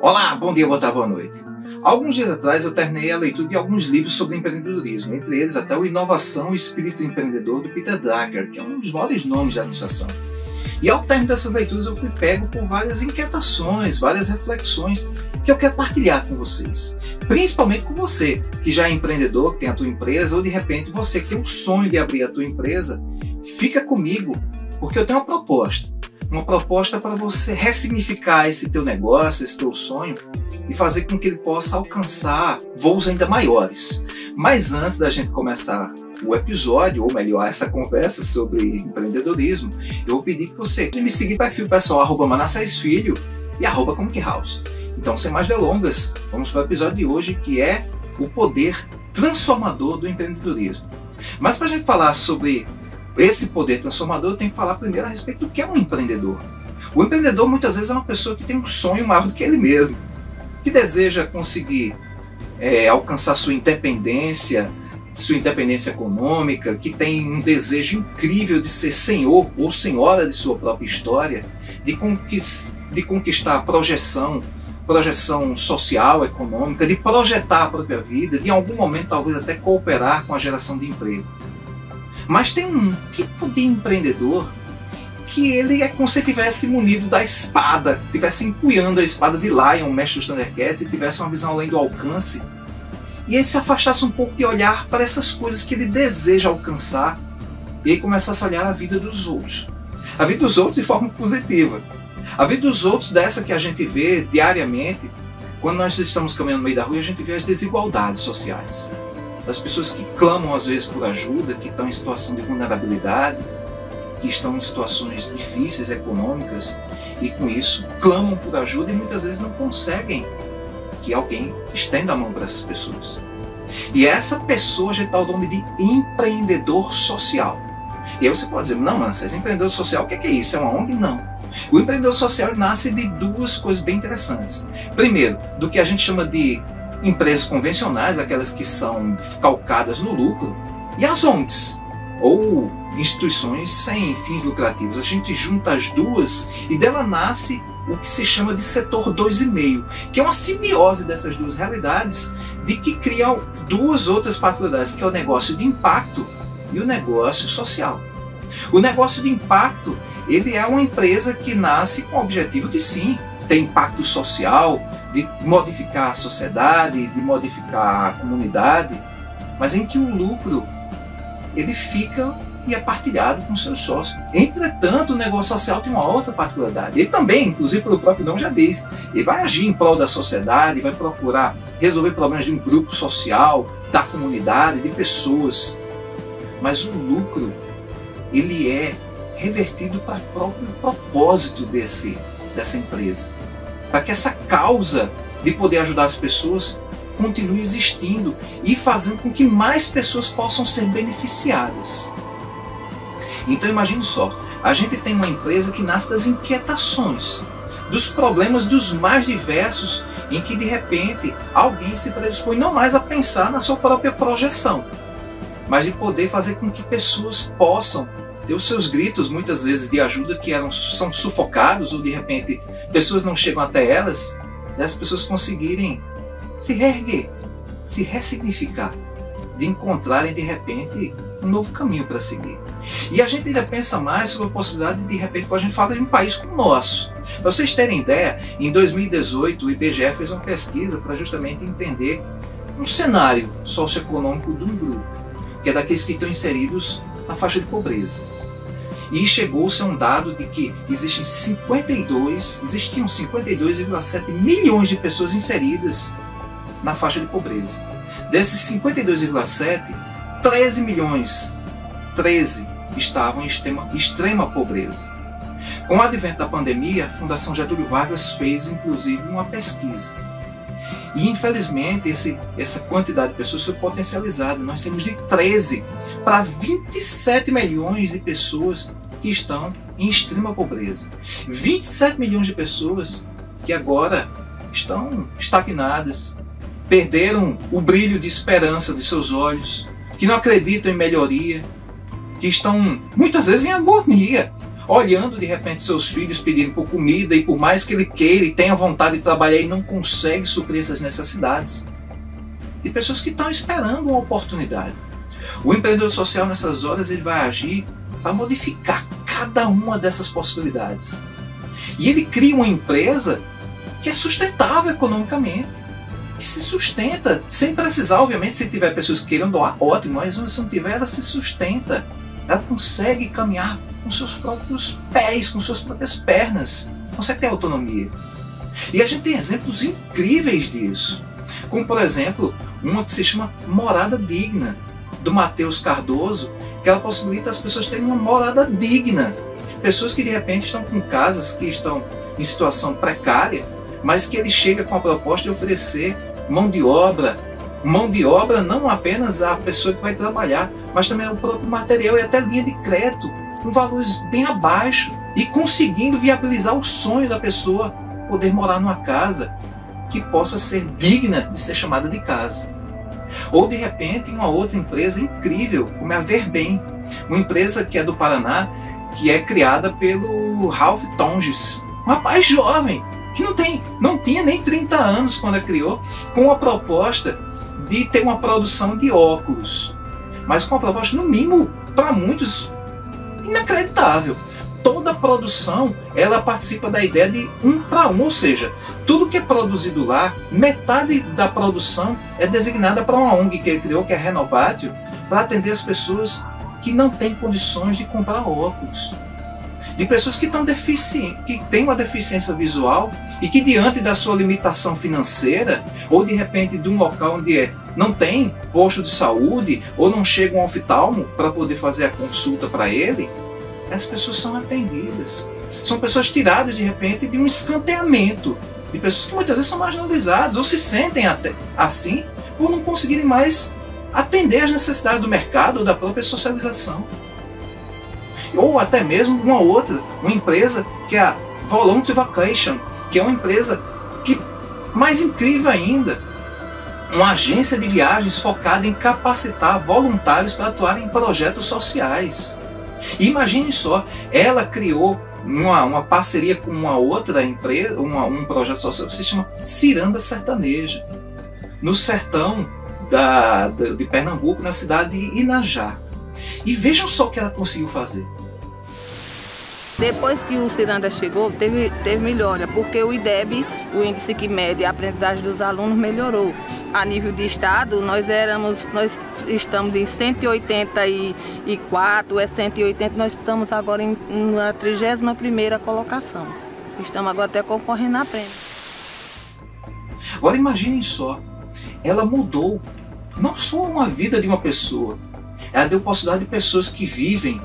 Olá, bom dia, boa tarde, boa noite. Alguns dias atrás eu terminei a leitura de alguns livros sobre empreendedorismo, entre eles até o Inovação e Espírito Empreendedor do Peter Drucker, que é um dos maiores nomes da administração. E ao término dessas leituras eu fui pego por várias inquietações, várias reflexões que eu quero partilhar com vocês. Principalmente com você, que já é empreendedor, que tem a tua empresa, ou de repente você que tem o sonho de abrir a tua empresa, fica comigo, porque eu tenho uma proposta. Uma proposta para você ressignificar esse teu negócio, esse teu sonho e fazer com que ele possa alcançar voos ainda maiores. Mas antes da gente começar o episódio, ou melhor, essa conversa sobre empreendedorismo, eu vou pedir que você me siga no perfil pessoal arroba Manassés Filho e arroba Comic House. Então, sem mais delongas, vamos para o episódio de hoje que é o poder transformador do empreendedorismo. Mas para a gente falar sobre esse poder transformador, eu tenho que falar primeiro a respeito do que é um empreendedor. O empreendedor muitas vezes é uma pessoa que tem um sonho maior do que ele mesmo, que deseja conseguir é, alcançar sua independência, sua independência econômica, que tem um desejo incrível de ser senhor ou senhora de sua própria história, de, conquist, de conquistar projeção, projeção social, econômica, de projetar a própria vida, de em algum momento talvez até cooperar com a geração de emprego. Mas tem um tipo de empreendedor que ele é como se tivesse munido da espada, tivesse empunhando a espada de Lion, mestre dos Thundercats, e tivesse uma visão além do alcance e ele se afastasse um pouco de olhar para essas coisas que ele deseja alcançar e aí começasse a olhar a vida dos outros. A vida dos outros de forma positiva. A vida dos outros dessa que a gente vê diariamente, quando nós estamos caminhando no meio da rua, a gente vê as desigualdades sociais. Das pessoas que clamam às vezes por ajuda, que estão em situação de vulnerabilidade, que estão em situações difíceis econômicas e com isso clamam por ajuda e muitas vezes não conseguem que alguém estenda a mão para essas pessoas. E essa pessoa já está o nome de empreendedor social. E aí você pode dizer, não, mas esse empreendedor social, o que é isso? É uma ONG? Não. O empreendedor social nasce de duas coisas bem interessantes. Primeiro, do que a gente chama de empresas convencionais, aquelas que são calcadas no lucro, e as ONGs, ou instituições sem fins lucrativos. A gente junta as duas e dela nasce o que se chama de setor 2,5, que é uma simbiose dessas duas realidades, de que criam duas outras particularidades, que é o negócio de impacto e o negócio social. O negócio de impacto, ele é uma empresa que nasce com o objetivo de sim, ter impacto social, de modificar a sociedade, de modificar a comunidade, mas em que o lucro ele fica e é partilhado com seus sócios. Entretanto, o negócio social tem uma outra particularidade. Ele também, inclusive pelo próprio nome já diz, ele vai agir em prol da sociedade, vai procurar resolver problemas de um grupo social, da comunidade, de pessoas. Mas o lucro, ele é revertido para o próprio propósito desse, dessa empresa. Para que essa causa de poder ajudar as pessoas continue existindo e fazendo com que mais pessoas possam ser beneficiadas. Então imagine só, a gente tem uma empresa que nasce das inquietações, dos problemas dos mais diversos, em que de repente alguém se predispõe não mais a pensar na sua própria projeção, mas de poder fazer com que pessoas possam ter os seus gritos, muitas vezes de ajuda, que eram, são sufocados, ou de repente pessoas não chegam até elas, e as pessoas conseguirem se reerguer, se ressignificar, de encontrarem de repente um novo caminho para seguir. E a gente ainda pensa mais sobre a possibilidade de, de repente, quando a gente fala de um país como o nosso. Para vocês terem ideia, em 2018 o IBGE fez uma pesquisa para justamente entender um cenário socioeconômico de um grupo, que é daqueles que estão inseridos na faixa de pobreza. E chegou-se a um dado de que existem 52, existiam 52,7 milhões de pessoas inseridas na faixa de pobreza. Desses 52,7, 13 milhões, 13 estavam em extrema, extrema pobreza. Com o advento da pandemia, a Fundação Getúlio Vargas fez inclusive uma pesquisa. E infelizmente esse, essa quantidade de pessoas foi potencializada. Nós temos de 13 para 27 milhões de pessoas que estão em extrema pobreza. 27 milhões de pessoas que agora estão estagnadas, perderam o brilho de esperança de seus olhos, que não acreditam em melhoria, que estão muitas vezes em agonia. Olhando de repente seus filhos pedindo por comida e por mais que ele queira e tenha vontade de trabalhar e não consegue suprir essas necessidades. De pessoas que estão esperando uma oportunidade. O empreendedor social nessas horas ele vai agir para modificar cada uma dessas possibilidades. E ele cria uma empresa que é sustentável economicamente que se sustenta, sem precisar, obviamente, se tiver pessoas que queiram doar, ótimo, mas se não tiver, ela se sustenta. Ela consegue caminhar com seus próprios pés, com suas próprias pernas, consegue ter autonomia. E a gente tem exemplos incríveis disso, como por exemplo, uma que se chama Morada Digna, do Matheus Cardoso, que ela possibilita as pessoas terem uma morada digna. Pessoas que de repente estão com casas que estão em situação precária mas que ele chega com a proposta de oferecer mão de obra, mão de obra não apenas a pessoa que vai trabalhar, mas também o próprio material e até linha de crédito, com valores bem abaixo e conseguindo viabilizar o sonho da pessoa poder morar numa casa que possa ser digna de ser chamada de casa. Ou de repente uma outra empresa incrível, como é a Verbem, uma empresa que é do Paraná, que é criada pelo Ralph Tonges, um rapaz jovem que não, tem, não tinha nem 30 anos quando a criou, com a proposta de ter uma produção de óculos. Mas com a proposta, no mínimo, para muitos, inacreditável. Toda a produção ela participa da ideia de um para um, ou seja, tudo que é produzido lá, metade da produção é designada para uma ONG que ele criou, que é Renovatio, para atender as pessoas que não têm condições de comprar óculos de pessoas que que têm uma deficiência visual e que diante da sua limitação financeira ou de repente de um local onde é, não tem posto de saúde ou não chega um oftalmo para poder fazer a consulta para ele, as pessoas são atendidas. São pessoas tiradas de repente de um escanteamento, de pessoas que muitas vezes são marginalizadas ou se sentem até assim por não conseguirem mais atender às necessidades do mercado ou da própria socialização ou até mesmo uma outra, uma empresa que é a Volunteer Vacation, que é uma empresa que mais incrível ainda, uma agência de viagens focada em capacitar voluntários para atuar em projetos sociais. E imagine só, ela criou uma, uma parceria com uma outra empresa, uma, um projeto social que se chama Ciranda Sertaneja, no sertão da, de Pernambuco, na cidade de Inajá. E vejam só o que ela conseguiu fazer. Depois que o Ciranda chegou, teve, teve melhora, porque o IDEB, o índice que mede a aprendizagem dos alunos, melhorou. A nível de estado, nós éramos, nós estamos em 184, é 180, nós estamos agora em, na 31ª colocação. Estamos agora até concorrendo na prêmio. Agora imaginem só, ela mudou não só uma vida de uma pessoa, ela deu possibilidade de pessoas que vivem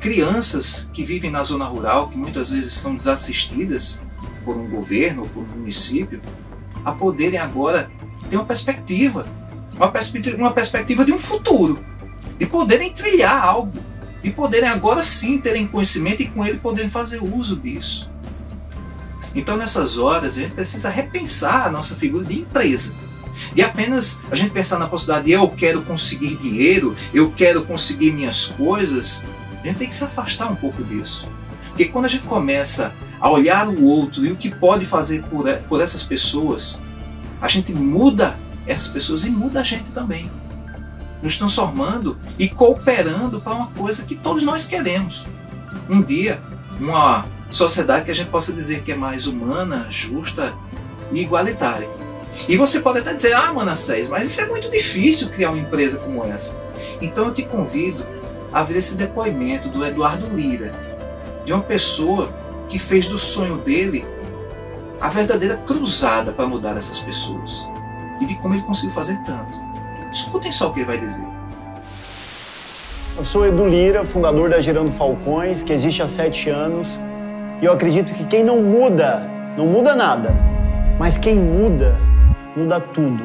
crianças que vivem na zona rural, que muitas vezes são desassistidas por um governo por um município, a poderem agora ter uma perspectiva, uma perspectiva, uma perspectiva de um futuro, de poderem trilhar algo, de poderem agora sim terem conhecimento e com ele poderem fazer uso disso. Então nessas horas a gente precisa repensar a nossa figura de empresa. De apenas a gente pensar na possibilidade de eu quero conseguir dinheiro, eu quero conseguir minhas coisas, a gente tem que se afastar um pouco disso. Porque quando a gente começa a olhar o outro e o que pode fazer por, por essas pessoas, a gente muda essas pessoas e muda a gente também. Nos transformando e cooperando para uma coisa que todos nós queremos. Um dia, uma sociedade que a gente possa dizer que é mais humana, justa e igualitária. E você pode até dizer, ah, Manassés, mas isso é muito difícil criar uma empresa como essa. Então eu te convido haver esse depoimento do Eduardo Lira, de uma pessoa que fez do sonho dele a verdadeira cruzada para mudar essas pessoas e de como ele conseguiu fazer tanto. Escutem só o que ele vai dizer. Eu sou Edu Lira, fundador da Gerando Falcões, que existe há sete anos, e eu acredito que quem não muda, não muda nada, mas quem muda, muda tudo.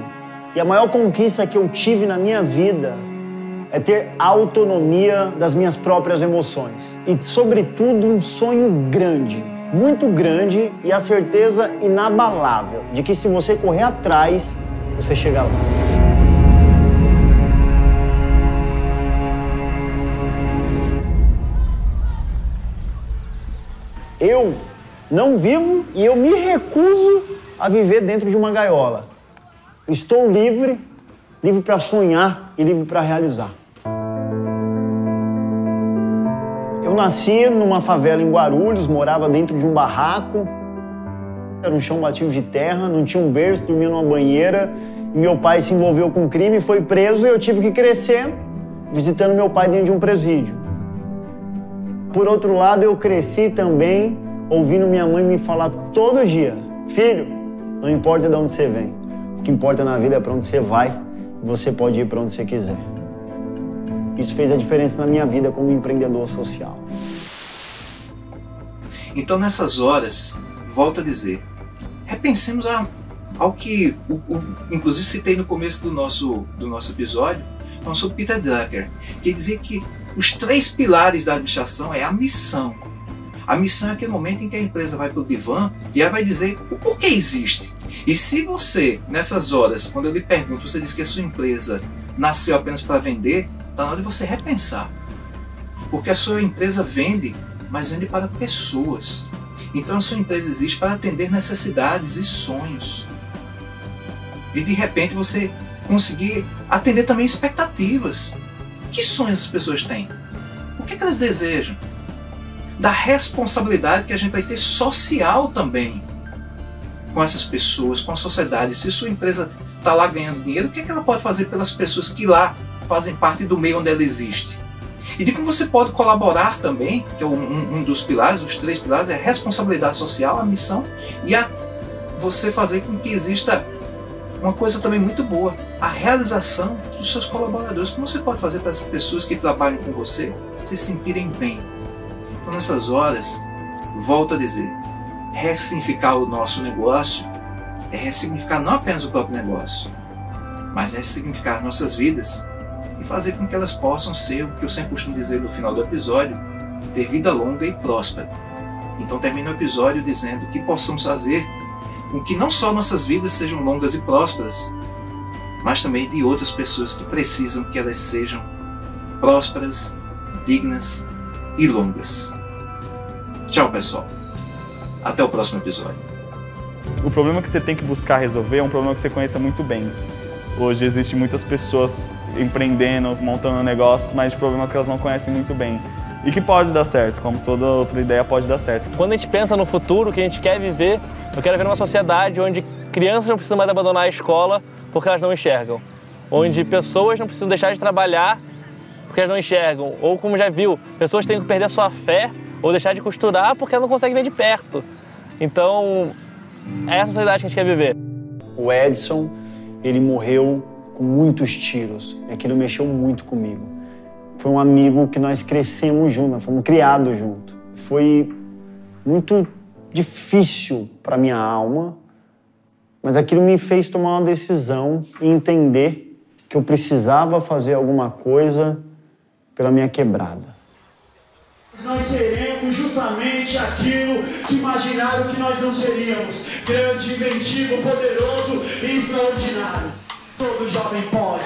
E a maior conquista que eu tive na minha vida é ter autonomia das minhas próprias emoções e, sobretudo, um sonho grande, muito grande e a certeza inabalável de que se você correr atrás, você chega lá. Eu não vivo e eu me recuso a viver dentro de uma gaiola. Estou livre, livre para sonhar e livre para realizar. Eu nasci numa favela em Guarulhos, morava dentro de um barraco. Era um chão batido de terra, não tinha um berço, dormia numa banheira. Meu pai se envolveu com crime, foi preso e eu tive que crescer visitando meu pai dentro de um presídio. Por outro lado, eu cresci também ouvindo minha mãe me falar todo dia: Filho, não importa de onde você vem, o que importa na vida é para onde você vai você pode ir para onde você quiser. Isso fez a diferença na minha vida como empreendedor social. Então, nessas horas, volto a dizer, repensemos a, ao que, o, o, inclusive, citei no começo do nosso, do nosso episódio, falando sobre Peter Drucker, que dizia que os três pilares da administração é a missão. A missão é aquele momento em que a empresa vai para o divã e ela vai dizer o porquê existe. E se você, nessas horas, quando eu lhe pergunto, você diz que a sua empresa nasceu apenas para vender, está na hora de você repensar. Porque a sua empresa vende, mas vende para pessoas. Então a sua empresa existe para atender necessidades e sonhos. E de repente você conseguir atender também expectativas. Que sonhos as pessoas têm? O que, é que elas desejam? Da responsabilidade que a gente vai ter social também com essas pessoas, com a sociedade. Se sua empresa está lá ganhando dinheiro, o que, é que ela pode fazer pelas pessoas que lá fazem parte do meio onde ela existe? E de como você pode colaborar também, que é um, um dos pilares, os três pilares, é a responsabilidade social, a missão e a você fazer com que exista uma coisa também muito boa, a realização dos seus colaboradores. Como você pode fazer para essas pessoas que trabalham com você se sentirem bem? Então, nessas horas, volto a dizer, ressignificar o nosso negócio é ressignificar não apenas o próprio negócio, mas é ressignificar nossas vidas e fazer com que elas possam ser o que eu sempre costumo dizer no final do episódio, ter vida longa e próspera. Então termino o episódio dizendo que possamos fazer com que não só nossas vidas sejam longas e prósperas, mas também de outras pessoas que precisam que elas sejam prósperas, dignas e longas. Tchau, pessoal. Até o próximo episódio. O problema que você tem que buscar resolver é um problema que você conheça muito bem. Hoje existem muitas pessoas empreendendo, montando negócios, mas de problemas que elas não conhecem muito bem. E que pode dar certo, como toda outra ideia pode dar certo. Quando a gente pensa no futuro que a gente quer viver, eu quero ver uma sociedade onde crianças não precisam mais abandonar a escola porque elas não enxergam. Onde pessoas não precisam deixar de trabalhar porque elas não enxergam. Ou, como já viu, pessoas têm que perder sua fé ou deixar de costurar porque elas não conseguem ver de perto. Então, é essa sociedade que a gente quer viver. O Edson, ele morreu com muitos tiros. E aquilo mexeu muito comigo. Foi um amigo que nós crescemos juntos, fomos criados juntos. Foi muito difícil para minha alma, mas aquilo me fez tomar uma decisão e entender que eu precisava fazer alguma coisa pela minha quebrada. Nós seremos justamente aquilo imaginaram que nós não seríamos: grande, inventivo, poderoso e extraordinário. Todo jovem pode.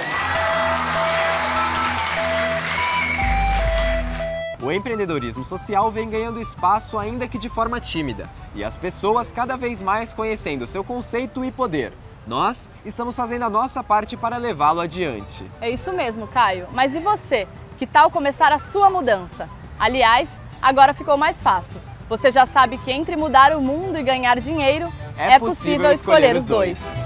O empreendedorismo social vem ganhando espaço ainda que de forma tímida, e as pessoas cada vez mais conhecendo seu conceito e poder. Nós estamos fazendo a nossa parte para levá-lo adiante. É isso mesmo, Caio. Mas e você? Que tal começar a sua mudança? Aliás, agora ficou mais fácil. Você já sabe que entre mudar o mundo e ganhar dinheiro, é, é possível, possível escolher, escolher os dois. dois.